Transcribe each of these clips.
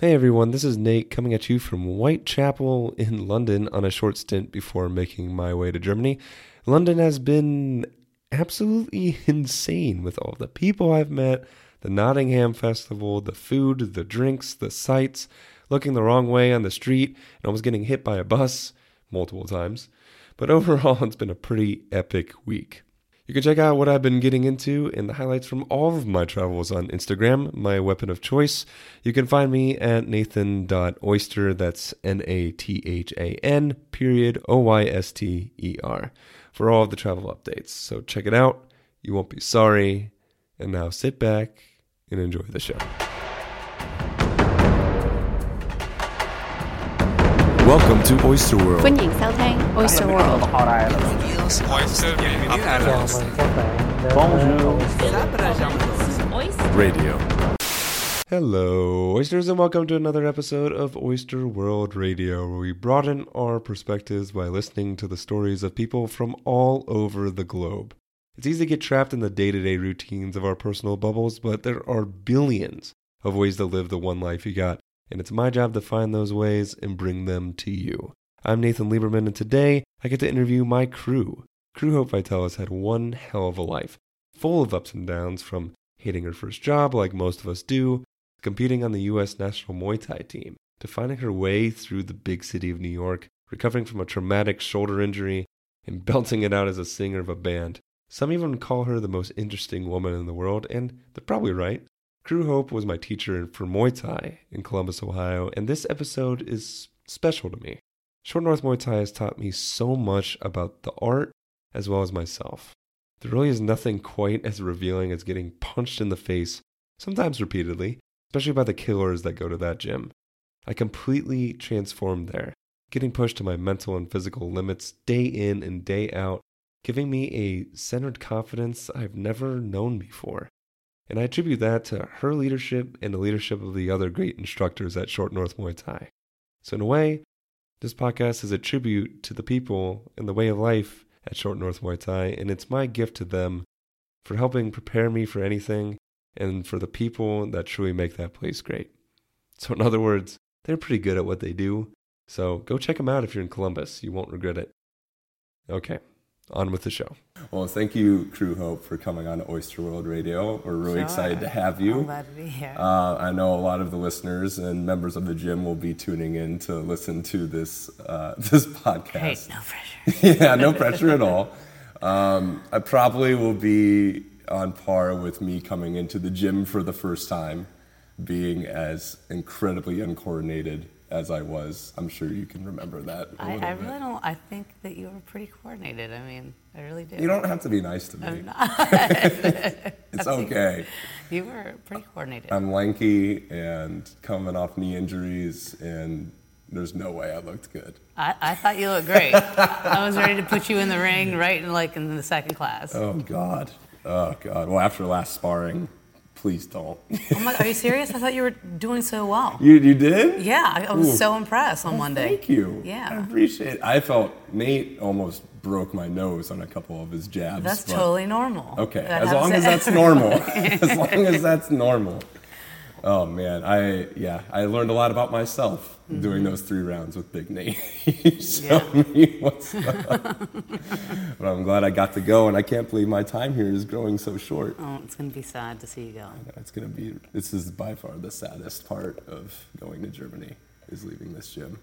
Hey everyone, this is Nate coming at you from Whitechapel in London on a short stint before making my way to Germany. London has been absolutely insane with all the people I've met, the Nottingham Festival, the food, the drinks, the sights, looking the wrong way on the street, and almost getting hit by a bus multiple times. But overall, it's been a pretty epic week. You can check out what I've been getting into and the highlights from all of my travels on Instagram, my weapon of choice. You can find me at nathan.oyster, that's N A T H A N, period, O Y S T E R, for all of the travel updates. So check it out. You won't be sorry. And now sit back and enjoy the show. Welcome to Oyster World. 欢迎收听 Oyster World。 Radio. Hello, oysters, and welcome to another episode of Oyster World Radio, where we broaden our perspectives by listening to the stories of people from all over the globe. It's easy to get trapped in the day to day routines of our personal bubbles, but there are billions of ways to live the one life you got, and it's my job to find those ways and bring them to you. I'm Nathan Lieberman, and today I get to interview my Kru. Kru Hope Vitalis had one hell of a life, full of ups and downs from hating her first job like most of us do, competing on the U.S. national Muay Thai team, to finding her way through the big city of New York, recovering from a traumatic shoulder injury, and belting it out as a singer of a band. Some even call her the most interesting woman in the world, and they're probably right. Kru Hope was my teacher for Muay Thai in Columbus, Ohio, and this episode is special to me. Short North Muay Thai has taught me so much about the art as well as myself. There really is nothing quite as revealing as getting punched in the face, sometimes repeatedly, especially by the killers that go to that gym. I completely transformed there, getting pushed to my mental and physical limits day in and day out, giving me a centered confidence I've never known before. And I attribute that to her leadership and the leadership of the other great instructors at Short North Muay Thai. So, in a way, this podcast is a tribute to the people and the way of life at Short North Muay Thai, and it's my gift to them for helping prepare me for anything and for the people that truly make that place great. So, in other words, they're pretty good at what they do. So, go check them out if you're in Columbus. You won't regret it. Okay, on with the show. Well, thank you, Kru Hope, for coming on to Oyster World Radio. We're really excited to have you. I'm glad to be here. Uh, I know a lot of the listeners and members of the gym will be tuning in to listen to this uh, this podcast. hey, no pressure. yeah, no pressure at all. Um, I probably will be on par with me coming into the gym for the first time, being as incredibly uncoordinated as I was. I'm sure you can remember that. I, I bit. really don't. I think that you were pretty coordinated. I mean, I really do. You don't have to be nice to me. I'm not. It's okay. you were pretty coordinated. I'm lanky and coming off knee injuries, and there's no way I looked good. I, I thought you looked great. I was ready to put you in the ring right in like in the second class. Oh God. Oh God. Well, after last sparring, please don't. Oh my, are you serious? I thought you were doing so well. you you did? Yeah, I, I was Ooh. so impressed on Monday. Thank you. Yeah. I appreciate it. I felt Nate almost broke my nose on a couple of his jabs. That's but- totally normal. Okay, That as long as that's normal. as long as that's normal. Oh man, I yeah, I learned a lot about myself doing those three rounds with Big Nate. Mm-hmm. Yeah. me what's up. but I'm glad I got to go, and I can't believe my time here is growing so short. Oh, it's gonna be sad to see you go. It's gonna be. This is by far the saddest part of going to Germany is leaving this gym,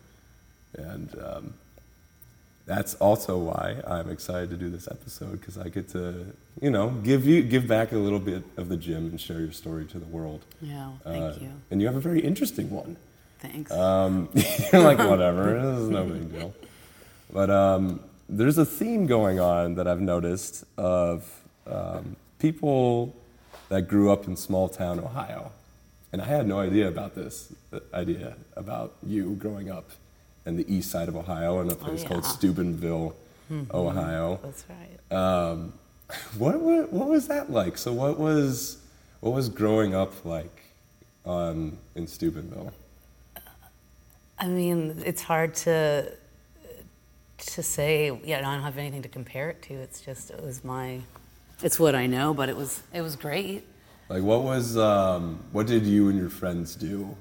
and um, that's also why I'm excited to do this episode because I get to, you know, give you give back a little bit of the gym and share your story to the world. Yeah, thank Uh, you. And you have a very interesting one. Thanks. Um, you're like whatever, this is no big deal. But um, there's a theme going on that I've noticed of um, people that grew up in small town Ohio, and I had no idea about this uh, idea about you growing up in the east side of Ohio in a place called yeah. Steubenville, Ohio. That's right. Um, what, what what was that like? So what was what was growing up like on in Steubenville? I mean, it's hard to to say. Yeah, I don't have anything to compare it to. It's just it was my. It's what I know, but it was it was great. Like, what was, um, what did you and your friends do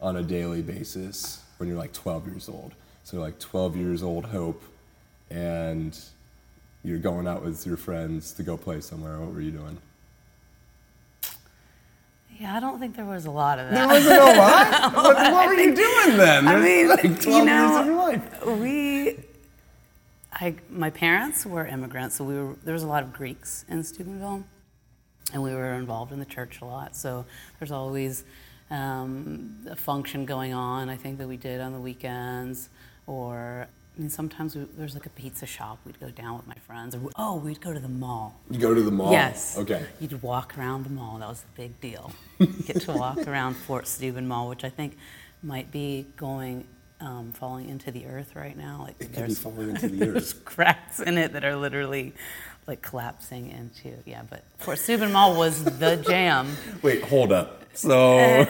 on a daily basis when you're like 12 years old? So like 12 years old Hope, and you're going out with your friends to go play somewhere. What were you doing? Yeah, I don't think there was a lot of that. There wasn't a lot. what, what were you doing then? I mean, like 12 you know, years of your life. we, I, my parents were immigrants, so we were. There was a lot of Greeks in Steubenville, and we were involved in the church a lot. So there's always um, a function going on. I think that we did on the weekends, or I mean, sometimes we, there's like a pizza shop. We'd go down with my friends, or oh, we'd go to the mall. You go to the mall. Yes. Okay. You'd walk around the mall. That was a big deal. You get to walk around Fort Steuben Mall, which I think might be going, um, falling into the earth right now. Like It could be falling into the earth. there's cracks in it that are literally like collapsing into. Yeah, but Fort Steuben Mall was the jam. Wait, hold up. So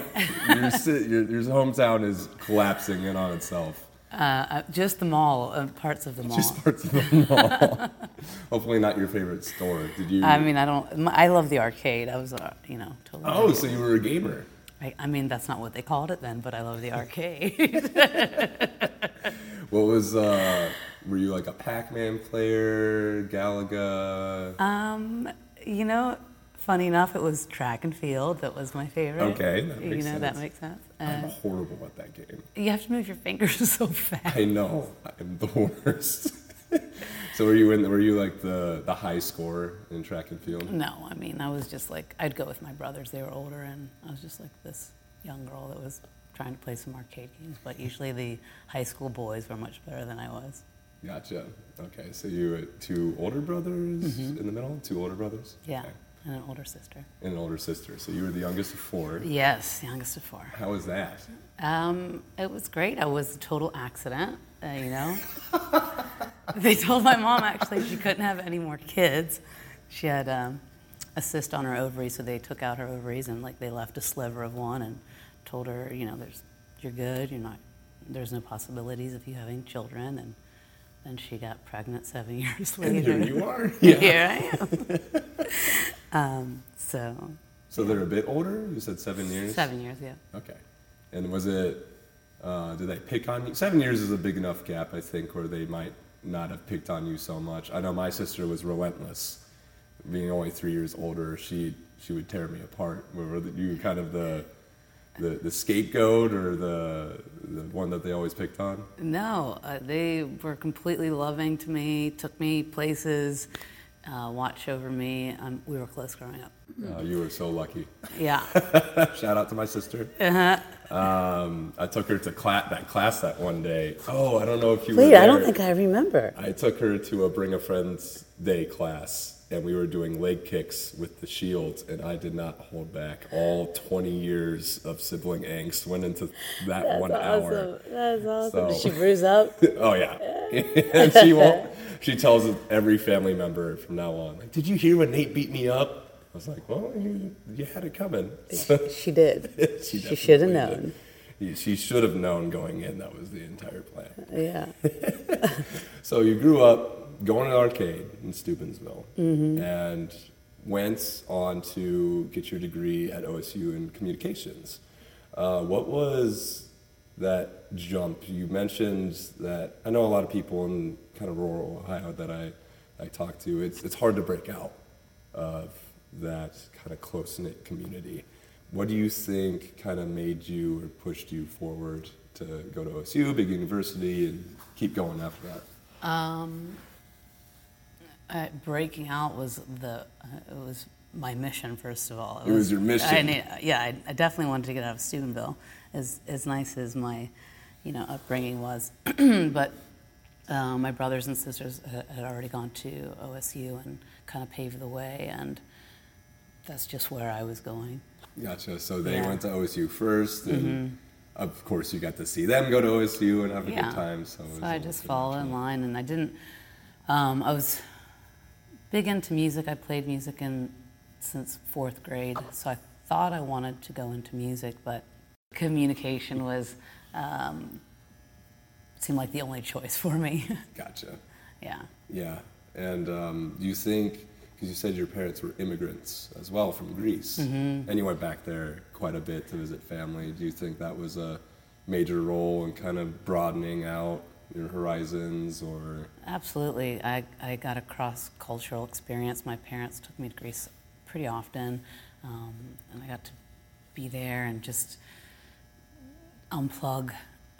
your, your your hometown is collapsing in on itself. Uh, uh, just the mall, uh, parts of the mall. Just parts of the mall. Hopefully not your favorite store. Did you? I mean, I don't. I love the arcade. I was, uh, you know, totally. oh, so you were a gamer. I, I mean, that's not what they called it then, but I love the arcade. What was? uh Were you like a Pac-Man player, Galaga? Um, you know, funny enough, it was track and field that was my favorite. Okay, that you makes know that makes sense. I'm horrible at that game. you have to move your fingers so fast. I know. I'm the worst. so were you in? Were you like the the high scorer in track and field? No, I mean, I was just like I'd go with my brothers. They were older, and I was just like this young girl that was trying to play some arcade games. But usually, the high school boys were much better than I was. Gotcha. Okay, so you had two older brothers in the middle, two older brothers. Mm-hmm. Yeah, Okay. and an older sister. And an older sister. So you were the youngest of four. Yes, youngest of four. How was that? Um, it was great. I was a total accident, uh, you know. they told my mom actually she couldn't have any more kids. She had um, a cyst on her ovaries, so they took out her ovaries and like they left a sliver of one and told her, you know, there's you're good. You're not. There's no possibilities of you having children. And then she got pregnant seven years later. And later. here you are. Yeah. Here I am. um, so So they're a bit older. You said seven years. seven years, yeah. Okay. And was it? Uh, did they pick on you? Seven years is a big enough gap, I think, where they might not have picked on you so much. I know my sister was relentless. Being only three years older, she she would tear me apart. Were you kind of the the, the scapegoat or the the one that they always picked on? No, uh, they were completely loving to me, took me places, uh, watched over me. Um, we were close growing up. Uh, you were so lucky. Yeah. Shout out to my sister. Uh-huh. Um, I took her to cla- that class that one day. Oh, I don't know if you Wait, were I don't think I remember. I took her to a Bring a Friend's Day class, and we were doing leg kicks with the shields, and I did not hold back. All 20 years of sibling angst went into that one hour. That's awesome. So- Did she bruise up? Oh yeah, and she won't. She tells every family member from now on, like, "Did you hear when Nate beat me up?" I was like, "Well, you, you had it coming." she did. she She should have known. did. She should have known going in. That was the entire plan. Yeah. So you grew up going to the arcade in Steubenville Mm-hmm. and went on to get your degree at OSU in communications. Uh, what was that jump? You mentioned that I know a lot of people in kind of rural Ohio that I, I talk to. It's, it's hard to break out of that kind of close knit community. What do you think kind of made you or pushed you forward to go to OSU, big university, and keep going after that? Um, uh, breaking out was the uh, it was my mission first of all. It was your mission. I need, yeah, I, I definitely wanted to get out of Steubenville, as as nice as my, you know, upbringing was. but uh, my brothers and sisters had already gone to OSU and kind of paved the way, and that's just where I was going. Gotcha. So they Yeah. Mm-hmm. went to OSU first, and of course you got to see them go to OSU and have a yeah. good time. So, So I just followed in line, and I didn't. Um, I was big into music. I played music in since fourth grade, so I thought I wanted to go into music, but communication was um, seemed like the only choice for me. Gotcha. yeah. Yeah. And um, do you think because you said your parents were immigrants as well from Greece, Mm-hmm. and you went back there quite a bit to visit family. Do you think that was a major role in kind of broadening out your horizons, or Absolutely. I, I got a cross cultural experience. My parents took me to Greece pretty often, um, and I got to be there and just unplug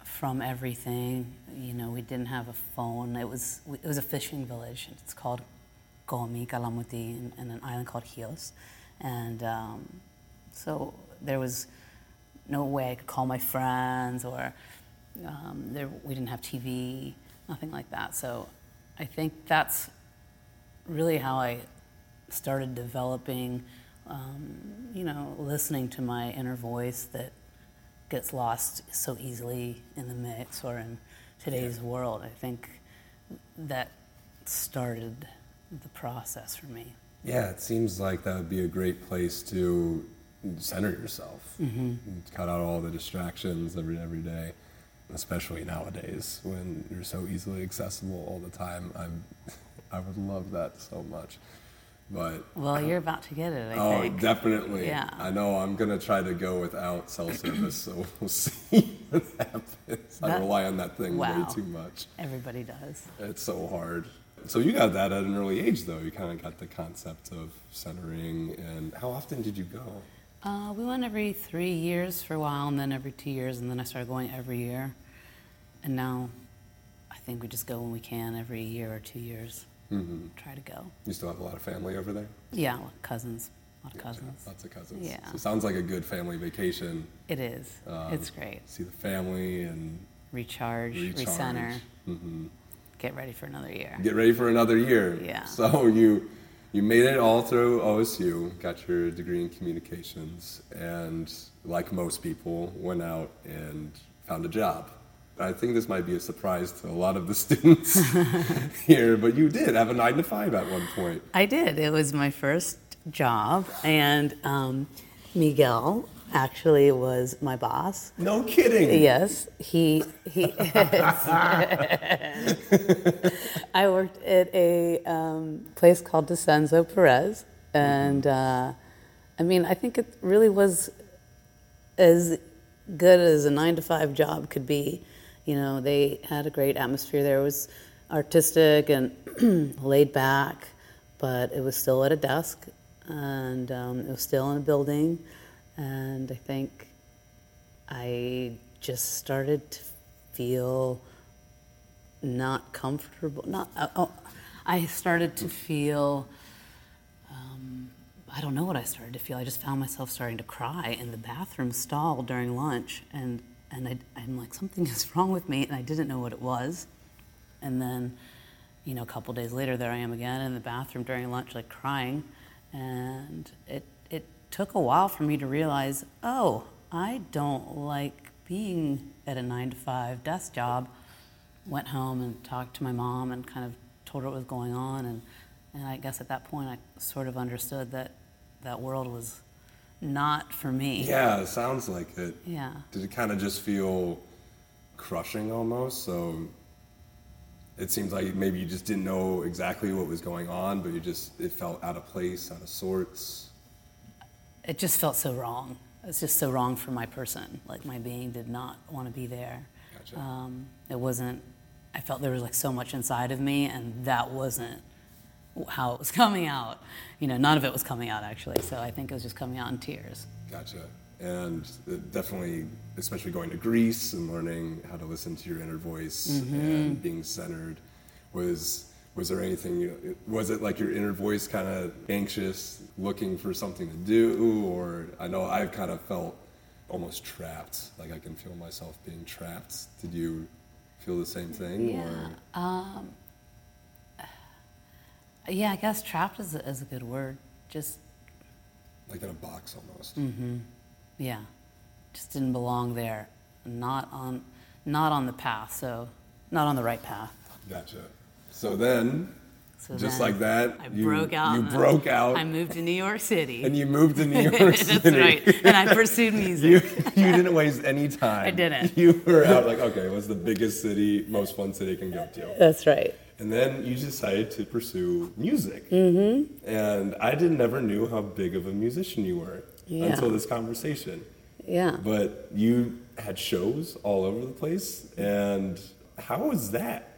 from everything. You know, we didn't have a phone. It was it was a fishing village. It's called Komi Kalamoti in, an island called Chios, and um, so there was no way I could call my friends or um, there, we didn't have TV, nothing like that. So I think that's really how I started developing, um, you know, listening to my inner voice that gets lost so easily in the mix or in today's world. I think that started the process for me. Yeah, it seems like that would be a great place to center yourself, Mm-hmm. cut out all the distractions every every day, especially nowadays when you're so easily accessible all the time. I'm, I would love that so much, but Well, you're about to get it, I oh, think. definitely. Yeah. I know I'm gonna try to go without cell service, so we'll see what happens. I rely on that thing Wow. way too much. Everybody does. It's so hard. So you got that at an early age, though. You kind of got the concept of centering. And how often did you go? Uh, we went every three years for a while, and then every two years, and then I started going every year. And now, I think we just go when we can, every year or two years. Mm-hmm. Try to go. You still have a lot of family over there. Yeah, cousins, a lot of cousins. Lots of cousins. Yeah. So it sounds like a good family vacation. It is. Um, it's great. See the family and Recharge, recharge. recenter, hmm get ready for another year. Get ready for another year. Yeah. So you you made it all through OSU, got your degree in communications, and like most people, went out and found a job. I think this might be a surprise to a lot of the students here, but you did have a nine to five at one point. I did. It was my first job, and um, Miguel actually was my boss. No kidding. Yes, he he. I worked at a um, place called Descenso Perez, and uh, I mean, I think it really was as good as a nine to five job could be. You know, they had a great atmosphere there. It was artistic and laid back, but it was still at a desk, and um, it was still in a building, and I think I just started to feel not comfortable. Not. Uh, oh, I started to feel. Um, I don't know what I started to feel. I just found myself starting to cry in the bathroom stall during lunch, and and I, I'm like something is wrong with me, and I didn't know what it was. And then, you know, a couple days later, there I am again in the bathroom during lunch, like crying, and it it took a while for me to realize, oh, I don't like being at a nine to five desk job. Went home and talked to my mom and kind of told her what was going on, and and I guess at that point I sort of understood that that world was not for me. Yeah, it sounds like it. Yeah. Did it kind of just feel crushing almost? So it seems like maybe you just didn't know exactly what was going on, but you just it felt out of place, out of sorts. It just felt so wrong. It's just so wrong for my person. Like my being did not want to be there. Gotcha. Um, it wasn't. I felt there was like so much inside of me, and that wasn't how it was coming out. You know, none of it was coming out actually. So I think it was just coming out in tears. Gotcha. And definitely, especially going to Greece and learning how to listen to your inner voice and being centered, was was there anything? You, was it like your inner voice kind of anxious, looking for something to do, or I know I've kind of felt almost trapped. Like I can feel myself being trapped. Did you feel the same thing? Or Um, yeah, I guess trapped is a, is a good word. Just like in a box almost. mm-hmm yeah, just didn't belong there. Not on, not on the path. So, not on the right path. Gotcha. So then, So just then like that, I you, broke out. You broke out, I moved to New York City. and you moved to New York That's right. And I pursued music. You, you didn't waste any time. I didn't. You were out like, okay, what's the biggest city, most fun city I can go to? That's right. And then you decided to pursue music. Mm-hmm. And I did never knew how big of a musician you were Yeah. until this conversation. Yeah. But you had shows all over the place. And how was that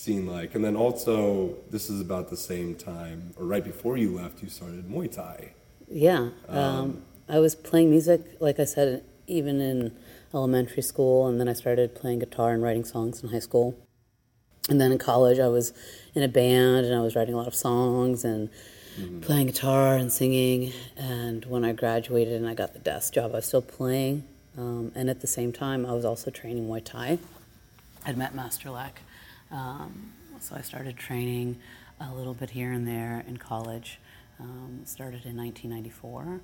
scene like? And then also, this is about the same time, or right before you left, you started Muay Thai. Yeah. Um, I was playing music, like I said, even in elementary school, and then I started playing guitar and writing songs in high school. And then in college, I was in a band and I was writing a lot of songs and playing guitar and singing. And when I graduated and I got the desk job, I was still playing. Um, and at the same time, I was also training Muay Thai. I'd met Master Lek. Um, so I started training a little bit here and there in college. Um, started in 1994.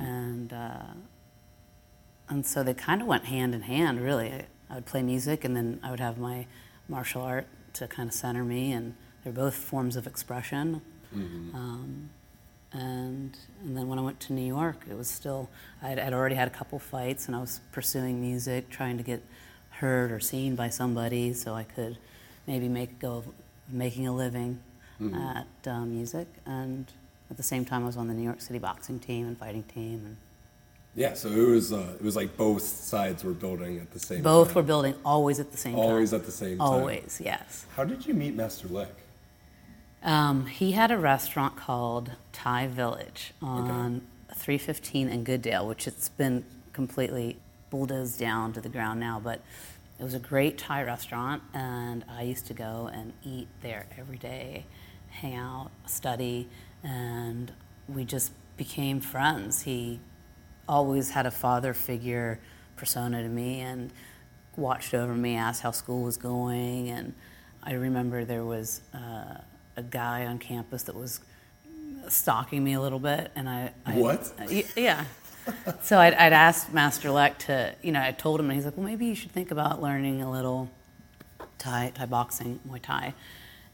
And, uh, and so they kind of went hand in hand, really. I, I would play music and then I would have my martial art to kind of center me. And they're both forms of expression. Um, and and then when I went to New York, it was still I'd, I'd already had a couple fights, and I was pursuing music, trying to get heard or seen by somebody, so I could maybe make go making a living at uh, music. And at the same time, I was on the New York City boxing team and fighting team, and Yeah, so it was uh, it was like both sides were building at the same both time. were building always at the same time. Always at the same time. Always, yes. How did you meet Master Lek? Um, he had a restaurant called Thai Village on 315 and Goodale, which it's been completely bulldozed down to the ground now, but it was a great Thai restaurant, and I used to go and eat there every day, hang out, study, and we just became friends. He always had a father figure persona to me and watched over me, asked how school was going. And I remember there was uh, a guy on campus that was stalking me a little bit. And I. I What? yeah. So I'd, I'd asked Master Lek to, you know, I told him, and he's like, well, maybe you should think about learning a little Thai, Thai boxing, Muay Thai.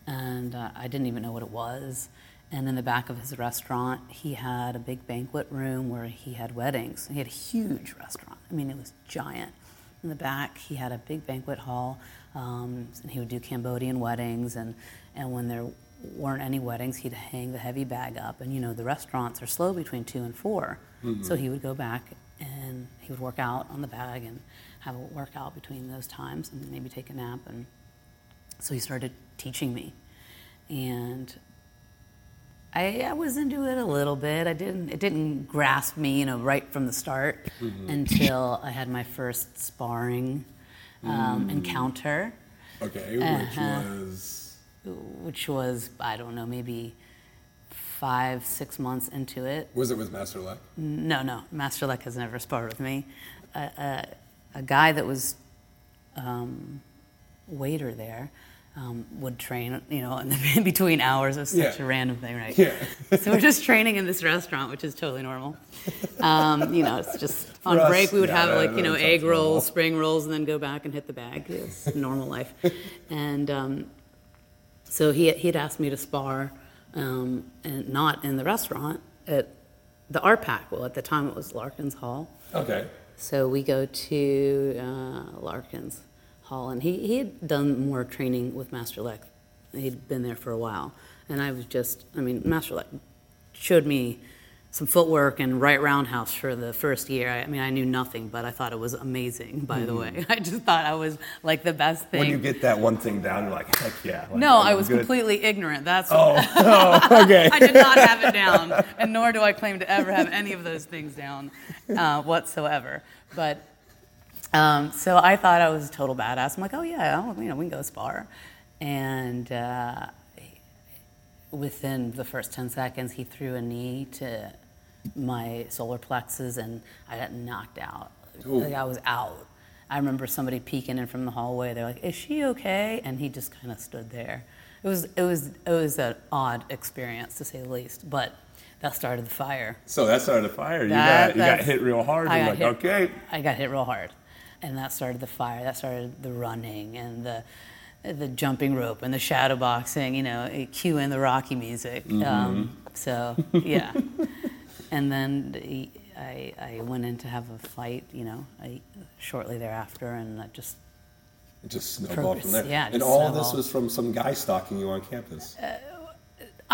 And uh, I didn't even know what it was. And in the back of his restaurant, he had a big banquet room where he had weddings. He had a huge restaurant. I mean, it was giant. In the back, he had a big banquet hall, um, and he would do Cambodian weddings. And, and when there weren't any weddings, he'd hang the heavy bag up. And you know, the restaurants are slow between two and 4 So he would go back and he would work out on the bag and have a workout between those times and maybe take a nap. And so he started teaching me. And I, I was into it a little bit. I didn't. It didn't grasp me, you know, right from the start until I had my first sparring um, encounter, Okay, which Uh-huh. was which was I don't know, maybe five, six months into it. was it with Master Lek? No, no, Master Lek has never sparred with me. A, a, a guy that was um, waiter there um, would train, you know, in, the, in between hours. It was such Yeah. a random thing, right? Yeah. so we're just training in this restaurant, which is totally normal. Um, you know, it's just on us, break we would yeah, have like you know egg normal. rolls, spring rolls, and then go back and hit the bag. It's normal life. And um, so he he'd asked me to spar, um, and not in the restaurant at the RPAC. Well, at the time it was Larkins Hall. Okay. So we go to uh, Larkins Hall, and he, he had done more training with Master Lek. He'd been there for a while. And I was just, I mean, Master Lek showed me some footwork and right roundhouse for the first year. I, I mean, I knew nothing, but I thought it was amazing, by the way. I just thought I was like the best thing. When you get that one thing down, you're like, heck yeah. like, no, I'm was good. completely ignorant. That's Oh, oh, okay. I did not have it down, and nor do I claim to ever have any of those things down uh, whatsoever. But um, so I thought I was a total badass. I'm like, oh yeah, you know, we can go spar, and uh, within the first ten seconds, he threw a knee to my solar plexus, and I got knocked out. Ooh. Like I was out. I remember somebody peeking in from the hallway. They're like, "Is she okay?" And he just kind of stood there. It was it was it was an odd experience to say the least, but that started the fire. So that started the fire. You got you got hit real hard. I You're like, hit- okay. I got hit real hard, and that started the fire. That started the running and the the jumping rope and the shadow boxing. You know, cue in the Rocky music. Mm-hmm. Um, so yeah, and then I I went in to have a fight. You know, I, shortly thereafter, and I just It just snowballed from there. Yeah, and all this was from some guy stalking you on campus.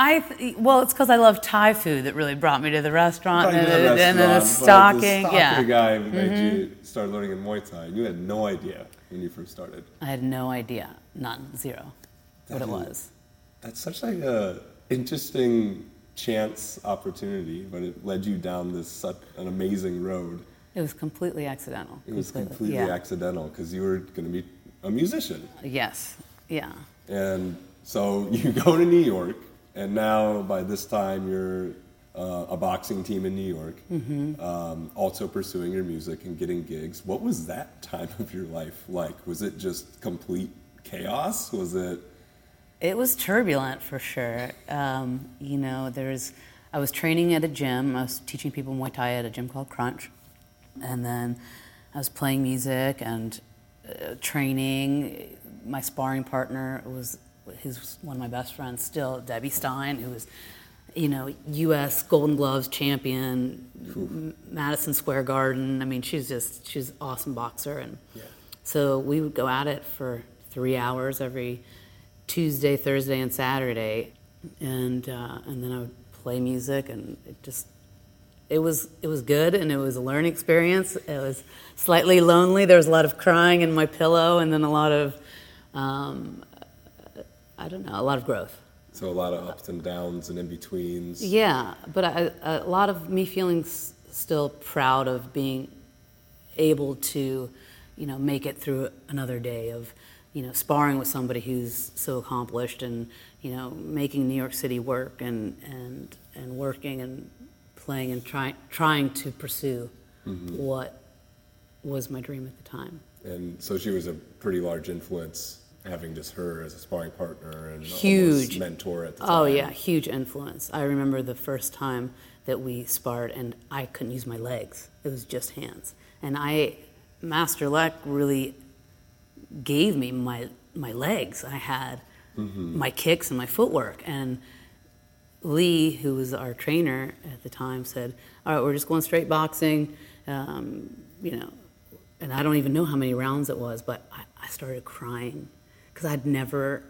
I th- well, it's because I love Thai food that really brought me to the restaurant, and, the then, and then the stalking. The Yeah, Mm-hmm. guy made you start learning in Muay Thai. You had no idea when you first started. I had no idea, none, zero, what it was. That's such like a interesting chance opportunity, but it led you down this such an amazing road. It was completely accidental. It was completely yeah. accidental because you were going to be a musician. Yes, yeah. And so you go to New York, and now by this time you're uh, a boxing team in New York, Mm-hmm. um, also pursuing your music and getting gigs. What was that time of your life like? Was it just complete chaos? Was it? It was turbulent for sure. Um, you know, there's. I was training at a gym. I was teaching people Muay Thai at a gym called Crunch, and then I was playing music and uh, training. My sparring partner was his one of my best friends still, Debbie Stein, who was, you know, U.S. Golden Gloves champion, M- Madison Square Garden. I mean, she's just she's an awesome boxer, and so we would go at it for three hours every Tuesday, Thursday, and Saturday, and uh, and then I would play music, and it just it was it was good, and it was a learning experience. It was slightly lonely. There was a lot of crying in my pillow, and then a lot of um, I don't know, a lot of growth. So a lot of ups and downs and in betweens. Yeah, but I, a lot of me feeling s- still proud of being able to, you know, make it through another day of, you know, sparring with somebody who's so accomplished and, you know, making New York City work and and and working and playing and trying trying to pursue mm-hmm. what was my dream at the time. And so she was a pretty large influence, having just her as a sparring partner and Huge. mentor at the oh, time. Oh yeah, huge influence. I remember the first time that we sparred and I couldn't use my legs. It was just hands. And I Master Lek really gave me my my legs. I had my kicks and my footwork and Lee, who was our trainer at the time, said, "All right, we're just going straight boxing." Um, you know, and I don't even know how many rounds it was, but I, I started crying because I'd never.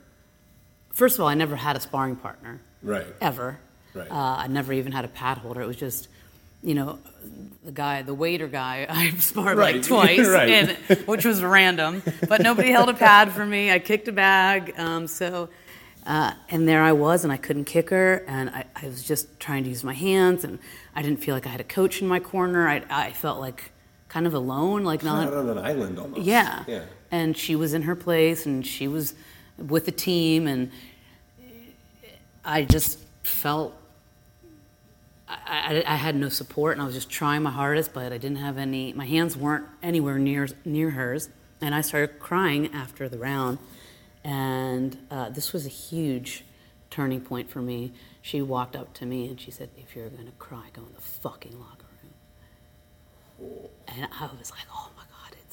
First of all, I never had a sparring partner Right. ever. Right. Uh, I never even had a pad holder. It was just, you know, the guy, the waiter guy, I sparred Right. like twice, Right. and, which was random. But nobody held a pad for me. I kicked a bag. Um, so, uh, and there I was, and I couldn't kick her, and I, I was just trying to use my hands, and I didn't feel like I had a coach in my corner. I, I felt like kind of alone, like not Out on an island almost. yeah. Yeah. And she was in her place and she was with the team and I just felt I, I, I had no support and I was just trying my hardest, but I didn't have any, my hands weren't anywhere near, near hers. And I started crying after the round. And uh, this was a huge turning point for me. She walked up to me and she said, If you're going to cry, go in the fucking locker room. And I was like, oh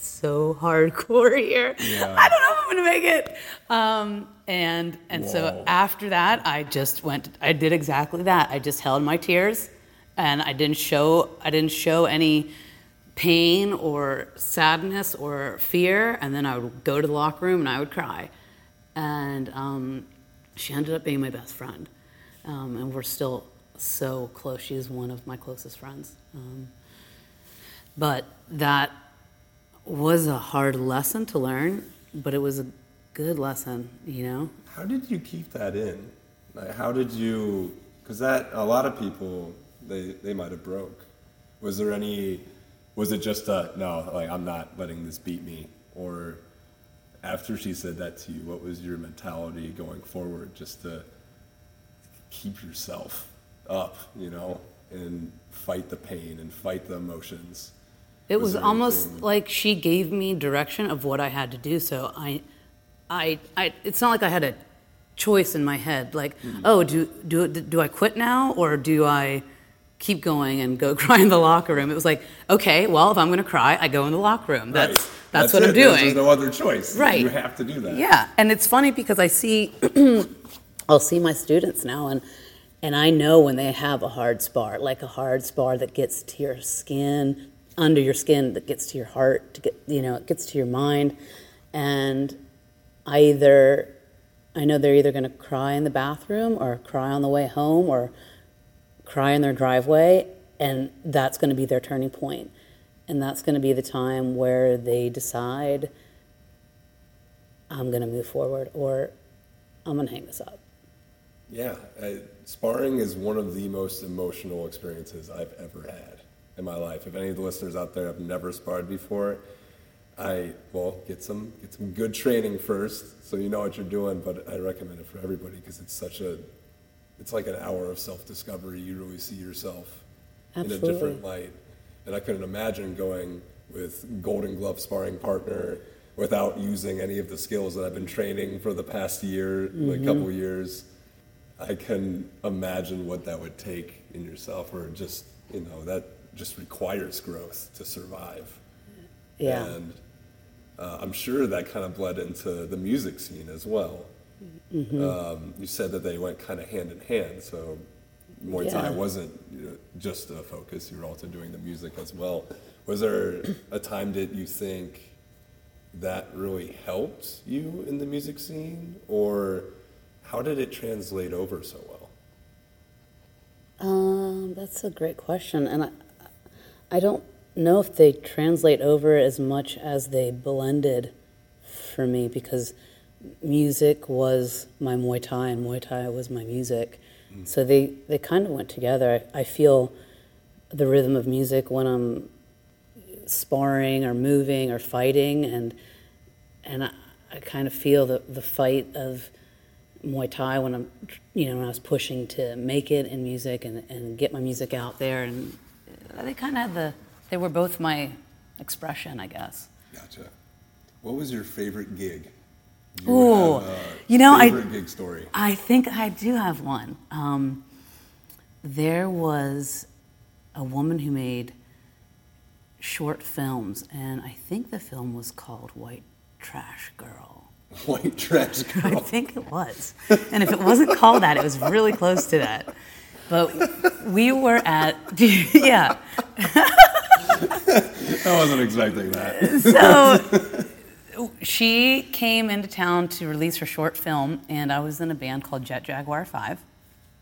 so hardcore here. Yeah. I don't know if I'm gonna make it. Um, and and so after that, I just went. I did exactly that. I just held my tears, and I didn't show. I didn't show any pain or sadness or fear. And then I would go to the locker room and I would cry. And um, she ended up being my best friend, um, and we're still so close. She is one of my closest friends. Um, but that was a hard lesson to learn, but it was a good lesson, you know? How did you keep that in? Like, how did you? Because that a lot of people they they might have broke. Was there any? Was it just a no? Like I'm not letting this beat me. Or after she said that to you, what was your mentality going forward? Just to keep yourself up, you know, and fight the pain and fight the emotions. It Was was almost anything- like she gave me direction of what I had to do. So I, I, I it's not like I had a choice in my head. Like, Mm-hmm. oh, do do do I quit now or do I keep going and go cry in the locker room? It was like, okay, well, if I'm going to cry, I go in the locker room. That's Right. that's, what it. I'm doing. There's no other choice. Right. You have to do that. Yeah, and it's funny because I see, I'll see my students now, and and I know when they have a hard spar, like a hard spar that gets to your skin, under your skin, that gets to your heart, to get you know, it gets to your mind, and either I know they're either going to cry in the bathroom or cry on the way home or cry in their driveway, and that's going to be their turning. And that's going to be the time where they decide, I'm going to move forward or I'm going to hang this up. Yeah, I, sparring is one of the most emotional experiences I've ever had in my life. If any of the listeners out there have never sparred before, I well get some get some good training first, so you know what you're doing. But I recommend it for everybody because it's such a it's like an hour of self discovery. You really see yourself Absolutely. in a different light, and I couldn't imagine going with Golden Glove sparring partner without using any of the skills that I've been training for the past year, like a couple years. I can imagine what that would take in yourself, or just you know that just requires growth to survive. Yeah. And uh, I'm sure that kind of bled into the music scene as well. Mm-hmm. Um, you said that they went kind of hand in hand, so Muay Thai Yeah. wasn't you know, just a focus. You were also doing the music as well. Was there a time that you think that really helped you in the music scene, or how did it translate over so well? Um, that's a great question, and I, I don't know if they translate over as much as they blended for me because music was my Muay Thai and Muay Thai was my music, mm. so they they kind of went together. I, I feel the rhythm of music when I'm sparring or moving or fighting, and and I, I kind of feel the the fight of Muay Thai when I'm, you know, when I was pushing to make it in music and, and get my music out there, and they kind of had the, they were both my expression, I guess. Gotcha. What was your favorite gig? Do Ooh, a you know, I- gig story. I think I do have one. Um, there was a woman who made short films, and I think the film was called White Trash Girl. White trash Girl. I think it was. And if it wasn't called that, it was really close to that. But we were at, yeah. I wasn't expecting that. So she came into town to release her short film, and I was in a band called Jet Jaguar 5.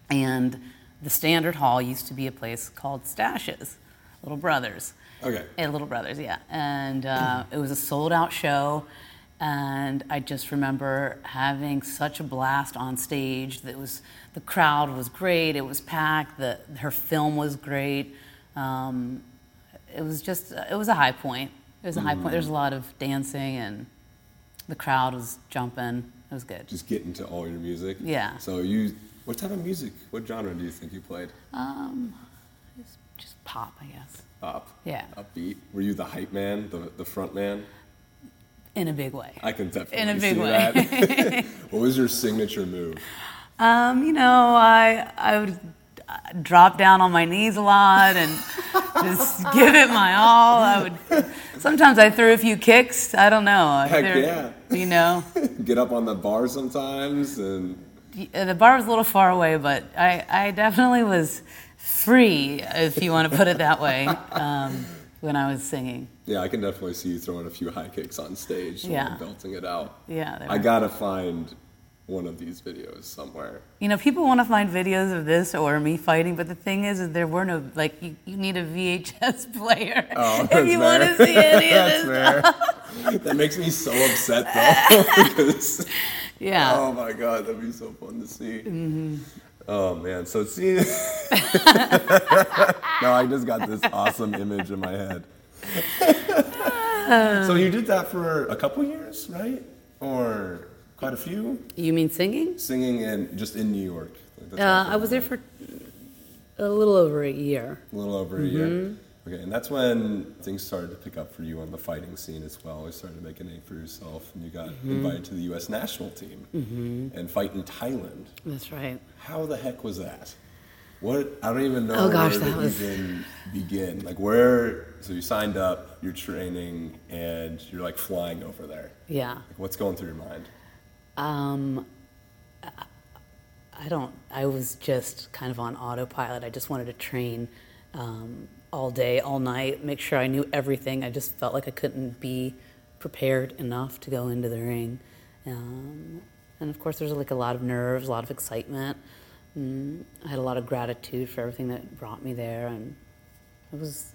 And the Standard Hall used to be a place called Stache's, Little Brothers. Okay. Yeah, Little Brothers, yeah. And uh, it was a sold out show. And I just remember having such a blast on stage. That was the crowd was great. It was packed. The her film was great. Um, it was just it was a high point. It was a high point. There's a lot of dancing and the crowd was jumping. It was good. Just get into all your music. Yeah. So you, what type of music? What genre do you think you played? Um, it's just pop, I guess, Pop. Yeah. Upbeat. Were you the hype man, the the front man? In a big way. I can definitely In a big see way. that. what was your signature move? Um, you know, I I would uh, drop down on my knees a lot and just give it my all. I would sometimes I threw a few kicks. I don't know. Heck threw- yeah. You know, Get up on the bar sometimes, and Uh, the bar was a little far away, but I I definitely was free, if you want to put it that way, um, when I was singing. yeah, I can definitely see you throwing a few high kicks on stage Yeah. and belting it out. Yeah, I gotta find one of these videos somewhere. You know, people want to find videos of this or me fighting, but the thing is, is there were no like you, you need a VHS player Oh, if you want to see any of this. that makes me so upset though, because Yeah. oh my god, that'd be so fun to see. Mm-hmm. Oh man, so see, no, I just got this awesome image in my head. so you did that for a couple years, right? Or quite a few? You mean singing? Singing and just in New York. Like, Uh, I was there for a little over a year. A little over a year. Mm-hmm. Okay, and that's when things started to pick up for you on the fighting scene as well. You started to make a name for yourself, and you got mm-hmm. invited to the U.S. national team mm-hmm. and fight in Thailand. That's right. How the heck was that? What I don't even know Oh, gosh, where that to was- even begin. Like where? So you signed up, you're training, and you're like flying over there. Yeah. Like, what's going through your mind? Um, I- I don't. I was just kind of on autopilot. I just wanted to train um, all day, all night, make sure I knew everything. I just felt like I couldn't be prepared enough to go into the ring. Um, and of course, there's like a lot of nerves, a lot of excitement. Mm, I had a lot of gratitude for everything that brought me there, and it was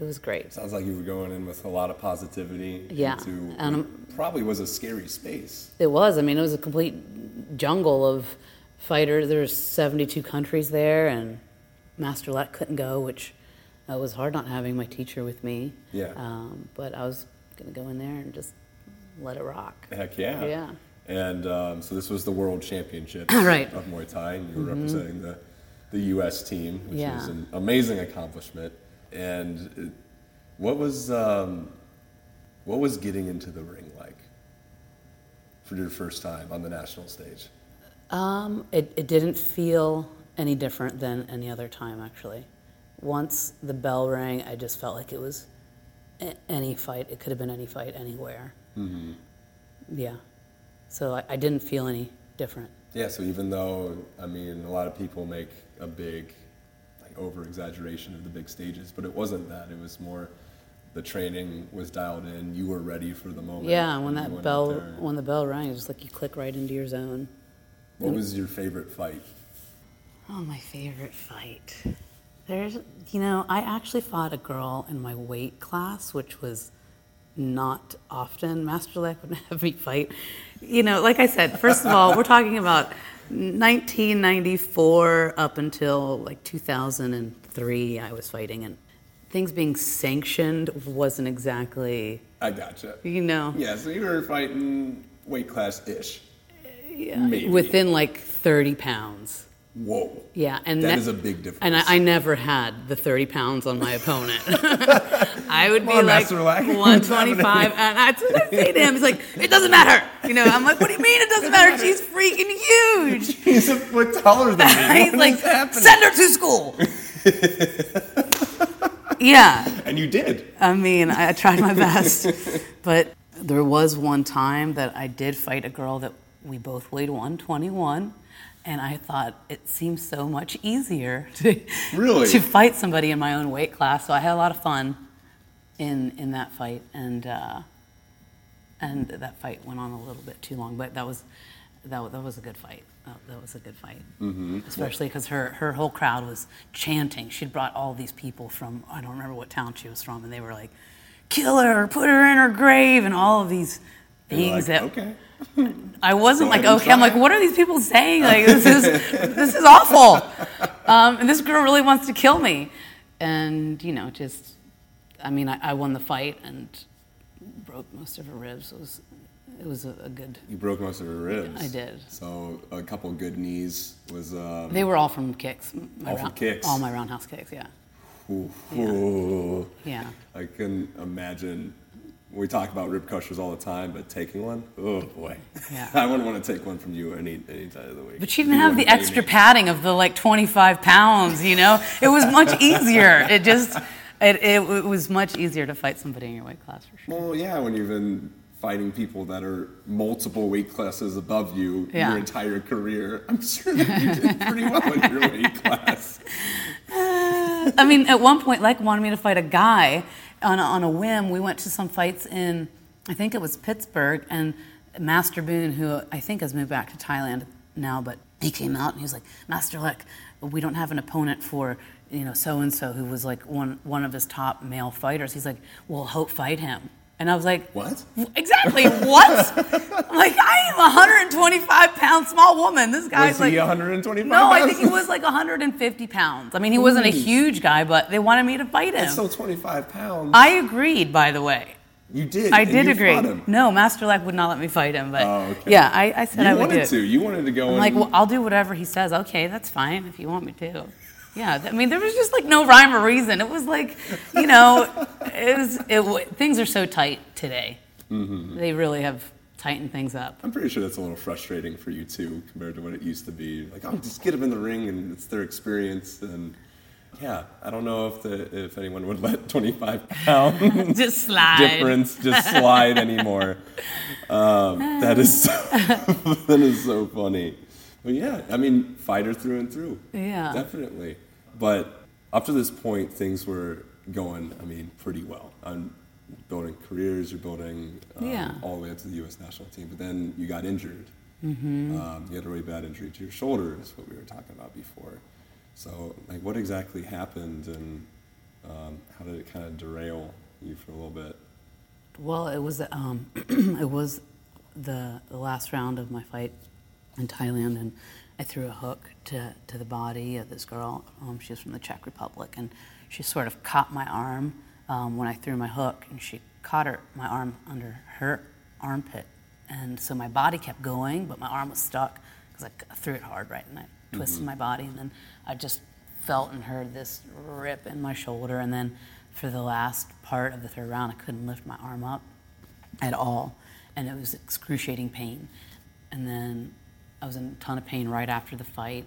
it was great. Sounds like you were going in with a lot of positivity. Yeah, Into and probably was a scary space. It was. I mean, it was a complete jungle of fighters. There's 72 countries there, and Master Lek couldn't go, which uh, was hard not having my teacher with me. Yeah. Um, but I was gonna go in there and just let it rock. Heck yeah. Yeah. And um, so this was the World Championship Right. of Muay Thai, and you were representing the, the U.S. team, which Yeah. was an amazing accomplishment. And it, what was um, what was getting into the ring like for your first time on the national stage? Um, it, it didn't feel any different than any other time, actually. Once the bell rang, I just felt like it was any fight. It could have been any fight anywhere. Mm-hmm. Yeah. So I, I didn't feel any different. Yeah. So even though I mean a lot of people make a big like over exaggeration of the big stages, but it wasn't that. It was more the training was dialed in. You were ready for the moment. Yeah, when that bell when the bell rang, it was like you click right into your zone. What was your favorite fight? Oh, my favorite fight. There's, you know, I actually fought a girl in my weight class, which was not often. Master Lek would have me fight. You know, like I said, first of all, we're talking about 1994 up until like 2003. I was fighting, and things being sanctioned wasn't exactly, I gotcha. you know, Yeah, so you were fighting weight class ish. yeah, maybe. within like 30 pounds. Whoa. Yeah, and That that is a big difference. And I, I never had the 30 pounds on my opponent. I would be on, like 125, and that's what I say to him. He's like, "It doesn't matter." You know, I'm like, "What do you mean it doesn't matter? She's freaking huge." He's a foot taller than me. He's What like? "Send her to school." yeah, And you did. I mean, I tried my best, but there was one time that I did fight a girl that we both weighed 121, and I thought it seems so much easier to Really? to fight somebody in my own weight class. So I had a lot of fun in in that fight, and uh, and that fight went on a little bit too long, but that was that, that was a good fight. That, that was a good fight, mm-hmm. especially because her her whole crowd was chanting. She'd brought all these people from I don't remember what town she was from, and they were like, "Kill her, put her in her grave," and all of these things like, that okay. I wasn't like, okay, I'm like, what are these people saying? Like, this is this is awful. Um, and this girl really wants to kill me. And you know, just, I mean, I, I won the fight and broke most of her ribs. It was, it was a, a good. You broke most of her ribs. I did. So a couple good knees was. Um, They were all from kicks. My All from kicks? All my roundhouse kicks. Yeah. ooh, ooh. Yeah. I can imagine. We talk about rib crushers all the time, but taking one, oh boy. Yeah. I wouldn't want to take one from you any any time of the week. But she didn't You have the extra me. padding of the like 25 pounds, you know? It was much easier. It just, it, it, it was much easier to fight somebody in your weight class for sure. Well, yeah, when you've been fighting people that are multiple weight classes above you Yeah. your entire career, I'm sure that you did pretty well in your weight class. I mean, at one point, like wanted me to fight a guy on a, on a whim. We went to some fights in, I think it was Pittsburgh, and Master Boone, who I think has moved back to Thailand now, but he came out and he was like, Master Lek, we don't have an opponent for you know so and so who was like one one of his top male fighters. He's like, well, Hope fight him. And I was like, What? Exactly. What? I'm like, I am a 125 pound small woman. This guy's Was like he 125 No, I think he was like 150 pounds. I mean, he wasn't a huge guy, but they wanted me to fight him. That's still 25 pounds. I agreed, by the way. you did. I and did you agree. him. No, Master Lek would not let me fight him, but Oh, okay. yeah, I, I said You I would do wanted it. to. You wanted to go I'm and like, well, I'll do whatever he says. Okay, that's fine if you want me to. Yeah, I mean, there was just like no rhyme or reason. It was like, you know, it was, it, things are so tight today. Mm-hmm. They really have tightened things up. I'm pretty sure that's a little frustrating for you too, compared to what it used to be. Like, oh, just get them in the ring, and it's their experience. And yeah, I don't know if the if anyone would let 25 pound Just slide. difference just slide anymore. Um, that is so, that is so funny. But yeah, I mean, fighter through and through. Yeah. definitely. But up to this point, things were going. I mean, pretty well. Um, building careers, you're building um, Yeah. all the way up to the U.S. national team. But then you got injured. Mm-hmm. Um, you had a really bad injury to your shoulder, is what we were talking about before. So, like, what exactly happened, and um, how did it kind of derail you for a little bit? Well, it was um, it was the, the last round of my fight in Thailand, and I threw a hook to, to the body of this girl. Um, she was from the Czech Republic, and she sort of caught my arm um, when I threw my hook, and she caught her my arm under her armpit, and so my body kept going, but my arm was stuck because I threw it hard, right, and I twisted my body, and then I just felt and heard this rip in my shoulder, and then for the last part of the third round, I couldn't lift my arm up at all, and it was excruciating pain. And then I was in a ton of pain right after the fight.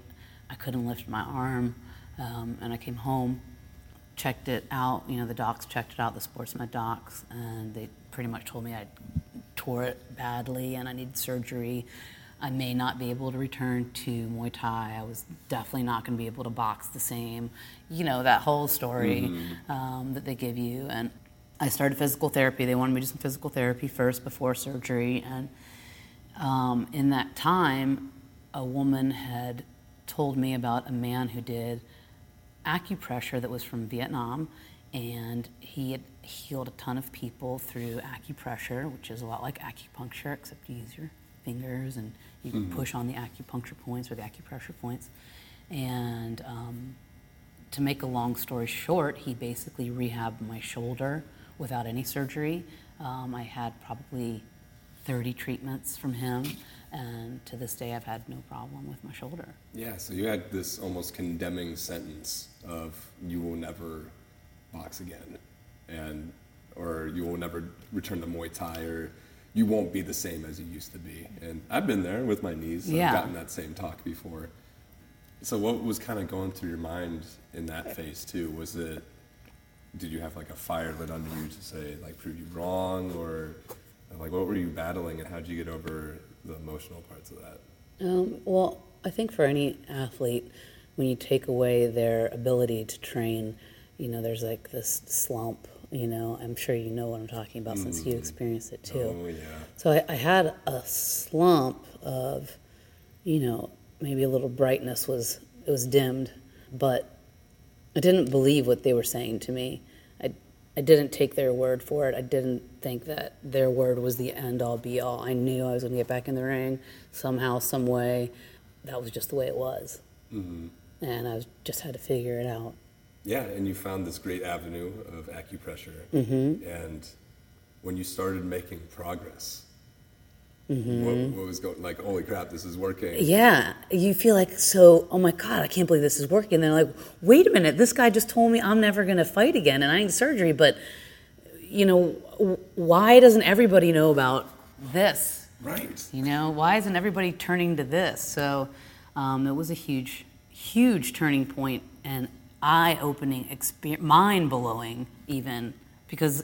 I couldn't lift my arm, um, and I came home, checked it out. You know, the docs checked it out, the sports med docs, and they pretty much told me I tore it badly and I needed surgery. I may not be able to return to Muay Thai. I was definitely not going to be able to box the same. You know, that whole story um, that they give you. And I started physical therapy. They wanted me to do some physical therapy first before surgery. And um, in that time, a woman had told me about a man who did acupressure that was from Vietnam, and he had healed a ton of people through acupressure, which is a lot like acupuncture, except you use your fingers and you push on the acupuncture points or the acupressure points. And um, to make a long story short, he basically rehabbed my shoulder without any surgery. Um, I had probably 30 treatments from him, and to this day, I've had no problem with my shoulder. Yeah, so you had this almost condemning sentence of you will never box again, and or you will never return to Muay Thai, or you won't be the same as you used to be. And I've been there with my knees. Yeah. I've gotten that same talk before. So what was kind of going through your mind in that phase too? Was it did you have like a fire lit under you to say like prove you wrong, or like what were you battling, and how did you get over the emotional parts of that? Um, well, I think for any athlete, when you take away their ability to train, you know, there's like this slump. You know, I'm sure you know what I'm talking about since you experienced it too. Oh yeah. So I, I had a slump of, you know, maybe a little brightness was it was dimmed, but I didn't believe what they were saying to me. I didn't take their word for it. I didn't think that their word was the end all be all. I knew I was going to get back in the ring somehow, some way. That was just the way it was, and I was, just had to figure it out. Yeah, and you found this great avenue of acupressure. Mm-hmm. And when you started making progress, Mm-hmm. what, what was going like? Holy crap, this is working! Yeah, you feel like so. Oh my God, I can't believe this is working. And they're like, wait a minute, this guy just told me I'm never going to fight again, and I need surgery. But you know, why doesn't everybody know about this? Right. You know, why isn't everybody turning to this? So um, it was a huge, huge turning point and eye-opening, experience, mind-blowing, even because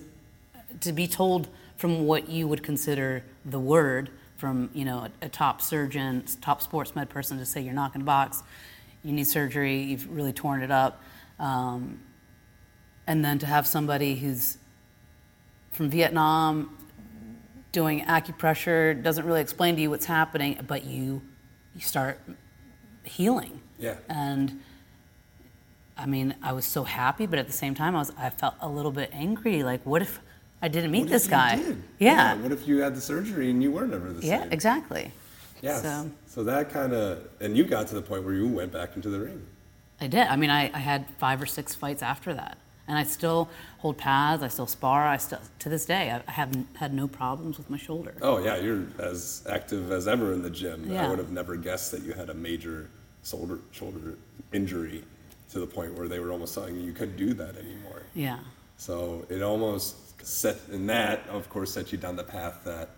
to be told from what you would consider the word from you know a, a top surgeon, top sports med person to say you're not going to box, you need surgery, you've really torn it up, um, and then to have somebody who's from Vietnam doing acupressure doesn't really explain to you what's happening, but you you start healing. Yeah. And I mean, I was so happy, but at the same time, I was I felt a little bit angry. Like, what if I didn't meet this guy? did? Yeah. What if you had the surgery and you were never the Yeah, same? Yeah, exactly. Yeah. So So that kind of, and you got to the point where you went back into the ring. I did. I mean, I, I had five or six fights after that. And I still hold pads, I still spar, I still, to this day, I, I haven't had no problems with my shoulder. Oh yeah, you're as active as ever in the gym. Yeah. I would have never guessed that you had a major shoulder shoulder injury to the point where they were almost telling you you couldn't do that anymore. Yeah. So it almost set, and that of course set you down the path that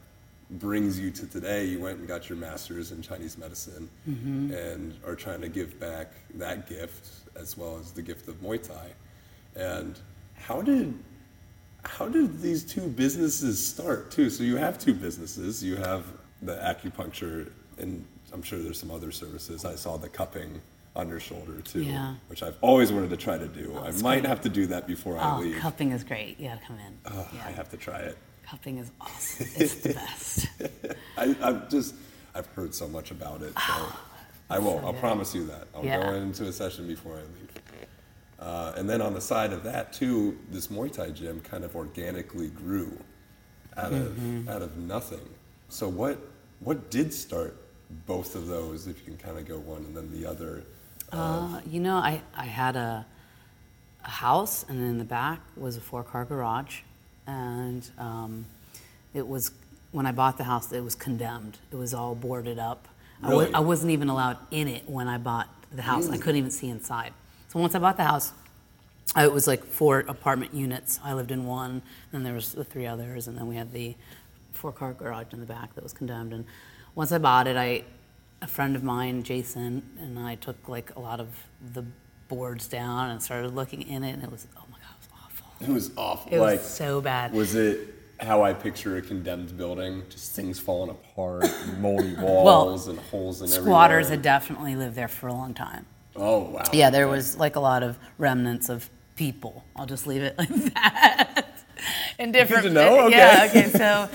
brings you to today. You went and got your master's in Chinese medicine mm-hmm. and are trying to give back that gift as well as the gift of Muay Thai. And how did how did these two businesses start too? So you have two businesses. You have the acupuncture, and I'm sure there's some other services. I saw the cupping your shoulder too, Yeah. which I've always wanted to try to do. I might great. have to do that before I Oh, leave. cupping is great. You gotta come in. Oh, yeah. I have to try it. Cupping is awesome. It's the best. I, I've just I've heard so much about it, so I will. I'll promise you that. I'll go into a session before I leave. Uh, and then on the side of that too, this Muay Thai gym kind of organically grew out of Mm-hmm. out of nothing. So what what did start both of those? If you can kind of go one and then the other. Uh, you know, I, I had a, a house, and in the back was a four car garage. And um, it was, when I bought the house, it was condemned. It was all boarded up. I, Really? wa- I wasn't even allowed in it when I bought the house. I couldn't even see inside. So once I bought the house, uh, it was like four apartment units. I lived in one, and there was the three others, and then we had the four-car garage in the back that was condemned. And once I bought it, I, a friend of mine, Jason, and I took like a lot of the boards down and started looking in it, and it was oh my god, it was awful. It was awful. It like was so bad. was it how I picture a condemned building? Just things falling apart, moldy walls, and holes in everything. Squatters everywhere. had definitely lived there for a long time. Oh wow. Yeah, there was like a lot of remnants of people. I'll just leave it like that. In different. to know, okay. Yeah. Okay. So,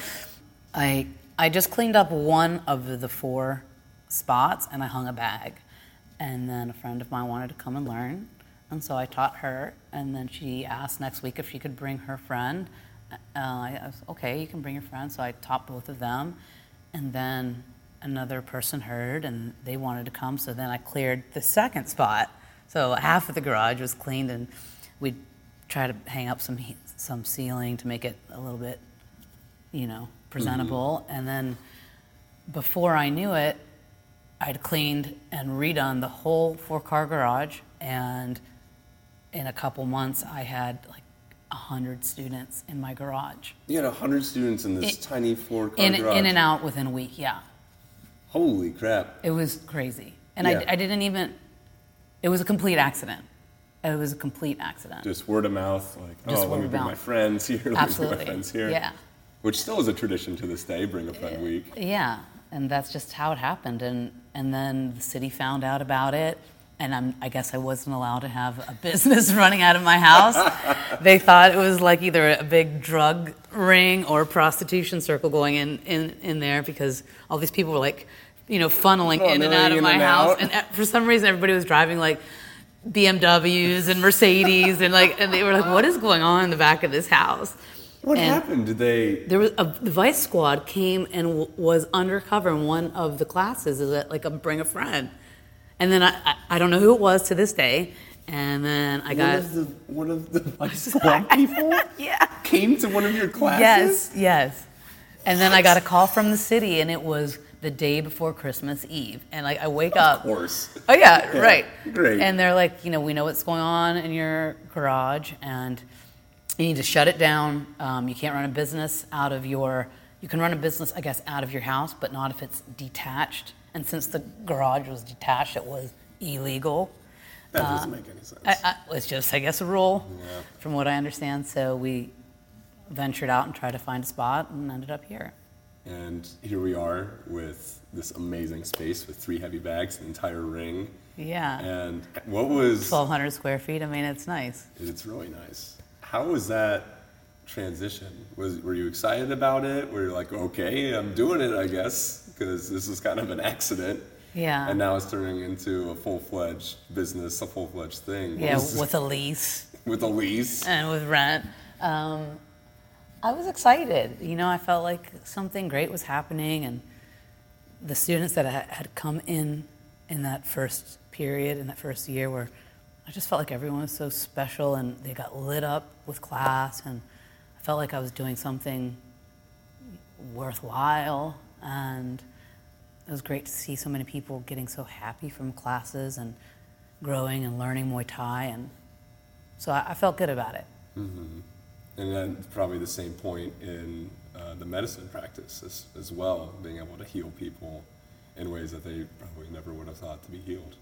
I I just cleaned up one of the four spots and I hung a bag, and then a friend of mine wanted to come and learn, and so I taught her, and then she asked next week if she could bring her friend. Uh, I was okay, you can bring your friend. So I taught both of them, and then another person heard and they wanted to come. So then I cleared the second spot. So half of the garage was cleaned, and we'd try to hang up some some ceiling to make it a little bit, you know, presentable. And then before I knew it, I'd cleaned and redone the whole four car garage, and in a couple months, I had like a hundred students in my garage, You had hundred students in this In- tiny four car in garage. in and out within a week. Yeah, Holy crap! it was crazy, and Yeah. I, I didn't even. It was a complete accident. It was a complete accident. Just word of mouth, like Just oh, let me bring my friends here. Let me bring Absolutely. my friends here. Yeah. Which still is a tradition to this day. Bring a friend uh, week. Yeah, and that's just how it happened. And and then the city found out about it, and I'm, I guess I wasn't allowed to have a business running out of my house. they thought it was like either a big drug ring or prostitution circle going in in, in there because all these people were like, you know, funneling in and out of my and house, out. and uh, for some reason everybody was driving like. BMWs and Mercedes and like and they were like, what is going on in the back of this house? What And- happened? Did they? there was a, the Vice Squad came and w- was undercover in one of the classes as a, like a bring a friend, and then I, I I don't know who it was to this day, and then I One got of the one of the Vice squad people yeah came to one of your classes. yes yes, and then I got a call from the city and it was the day before Christmas Eve, and like I wake up. Of course. Oh yeah, Yeah, right. great. And they're like, you know, we know what's going on in your garage, and you need to shut it down. Um, you can't run a business out of your. You can run a business, I guess, out of your house, but not if it's detached. And since the garage was detached, it was illegal. That doesn't make any sense. I, I, it's just, I guess, a rule, Yeah. from what I understand. So we ventured out and tried to find a spot, and ended up here. And here we are with this amazing space with three heavy bags, an entire ring. Yeah, And what was? 1,200 square feet. I mean, it's nice. It's really nice. How was that transition? Was were you excited about it? Were you like, okay, I'm doing it, I guess, because this was kind of an accident. Yeah. And now it's turning into a full fledged business, a full fledged thing. What Yeah, with a lease. with a lease. and with rent. Um, I was excited. You know, I felt like something great was happening, and the students that had come in in that first period, in that first year, were I just felt like everyone was so special, and they got lit up with class, and I felt like I was doing something worthwhile, and it was great to see so many people getting so happy from classes and growing and learning Muay Thai, and so I, I felt good about it. And then probably the same point in uh, the medicine practice as, as well, being able to heal people in ways that they probably never would have thought to be healed.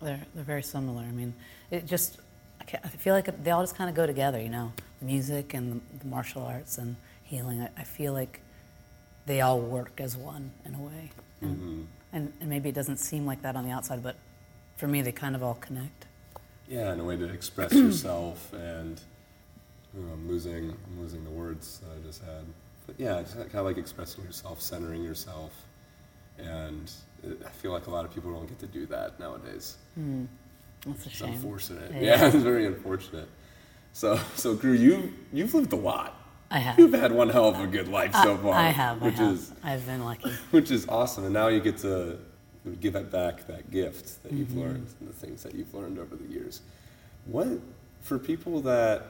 They're, they're very similar. I mean, it just, I, I feel like they all just kind of go together, you know, music and the, the martial arts and healing. I, I feel like they all work as one in a way. And, mm-hmm. and, and maybe it doesn't seem like that on the outside, but for me, they kind of all connect. Yeah, and a way to express yourself and you know, I'm losing I'm losing the words that I just had. But yeah, it's kind of like expressing yourself, centering yourself, and I feel like a lot of people don't get to do that nowadays. That's a It's shame. unfortunate. Yeah. Yeah, it's very unfortunate. So, so Kru, you you've lived a lot. I have. You've had one hell of a good life so far. I have. I which have. is I've been lucky. which is awesome. And now you get to give it back that gift that you've Mm-hmm. learned and the things that you've learned over the years. What for people that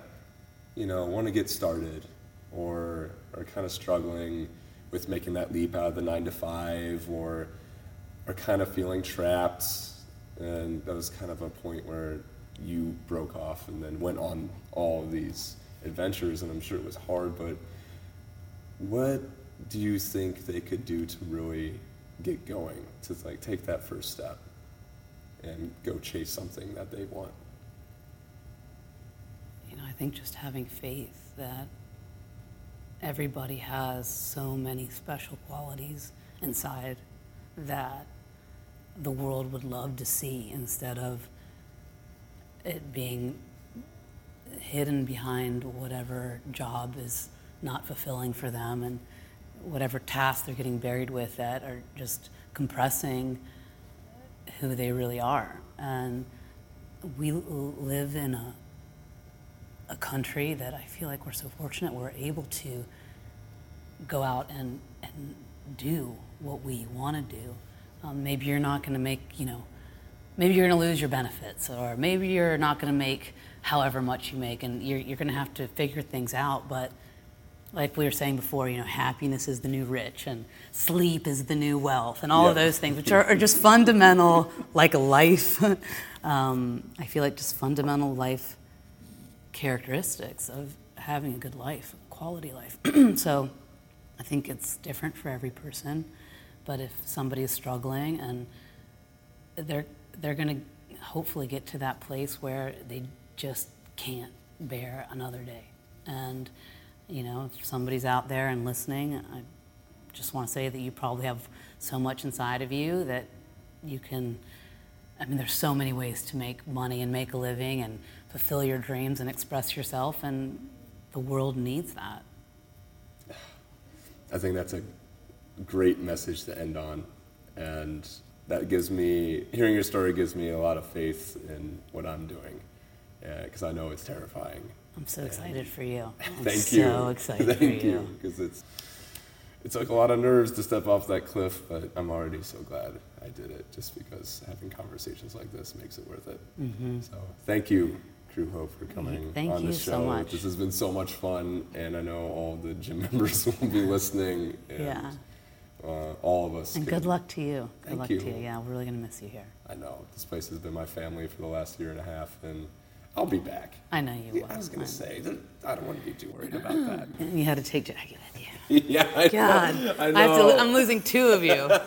you know want to get started or are kind of struggling with making that leap out of the nine to five or are kind of feeling trapped and that was kind of a point where you broke off and then went on all of these adventures and I'm sure it was hard but what do you think they could do to really get going to like take that first step and go chase something that they want? You know, I think just having faith that everybody has so many special qualities inside that the world would love to see instead of it being hidden behind whatever job is not fulfilling for them and whatever tasks they're getting buried with that are just compressing who they really are. And we live in a a country that I feel like we're so fortunate we're able to go out and, and do what we want to do. Um, maybe you're not going to make, you know, maybe you're going to lose your benefits, or maybe you're not going to make however much you make, and you're, you're going to have to figure things out. But like we were saying before, you know, happiness is the new rich, and sleep is the new wealth, and all of those things, which are, are just fundamental, like a life. um, I feel like just fundamental life characteristics of having a good life, quality life. so I think it's different for every person. But if somebody is struggling and they're they're going to hopefully get to that place where they just can't bear another day. And you know, if somebody's out there and listening, I just want to say that you probably have so much inside of you that you can I mean, there's so many ways to make money and make a living and fulfill your dreams and express yourself, and the world needs that. I think that's a great message to end on. And that gives me, hearing your story gives me a lot of faith in what I'm doing. Because I know it's terrifying. I'm so excited for you. I'm Thank so you. So excited Thank for you. you. Because it's, it's like a lot of nerves to step off that cliff, but I'm already so glad I did it just because having conversations like this makes it worth it. So thank you, Kru Hope, for coming Mm-hmm. Thank on the you show. so much. This has been so much fun, and I know all the gym members will be listening. And, Yeah. Uh, all of us. And can- good luck to you. Good Thank luck you. to you. Yeah, we're really going to miss you here. I know this place has been my family for the last year and a half, and I'll be back. I know you Yeah, will. I was gonna say that I don't want to be too worried about that. And you had to take Jackie with you. yeah, I God, know. I have know. to, I'm losing two of you.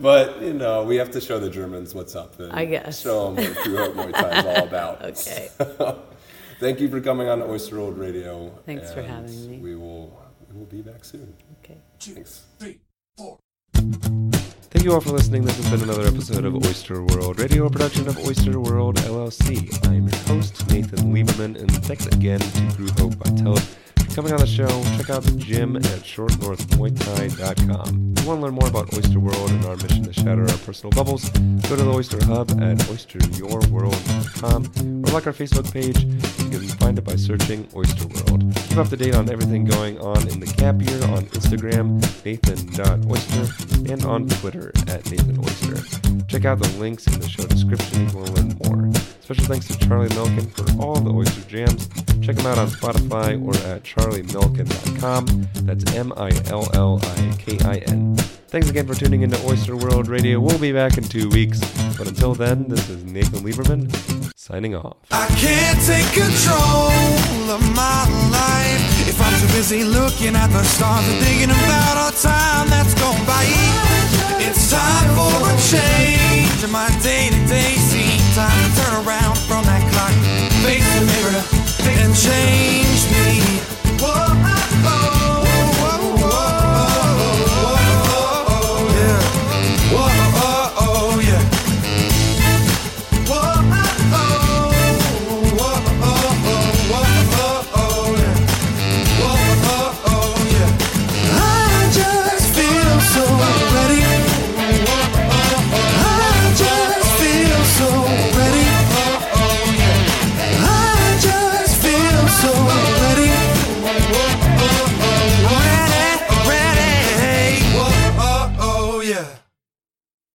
But you know, we have to show the Germans what's up and I guess. show them what Muay Thai is all about. Okay. Thank you for coming on Oyster World Radio. Thanks for having me. We will we will be back soon. Okay. Thank you all for listening. This has been another episode of Oyster World Radio, production of Oyster World LLC. I'm your host, Nathan Lieberman, and thanks again to Kru Hope Vitella coming on the show. Check out gym at shortnorthmuaythai.com. If you want to learn more about Oyster World and our mission to shatter our personal bubbles, go to the Oyster Hub at oysteryourworld.com or like our Facebook page. You can find it by searching Oyster World. Keep up to date on everything going on in the cap year on Instagram, nathan.oyster, and on Twitter at nathanoyster. Check out the links in the show description if you want to learn more. Special thanks to Charlie Millikin for all the Oyster Jams. Check him out on Spotify or at charliemillikin.com. That's M-I-L-L-I-K-I-N. Thanks again for tuning into Oyster World Radio. We'll be back in two weeks. But until then, this is Nathan Lieberman signing off. I can't take control of my life if I'm too busy looking at the stars and thinking about time that's gone by. It's time for a change in my day-to-day scene. Time to turn around from that clock, face the mirror, and change.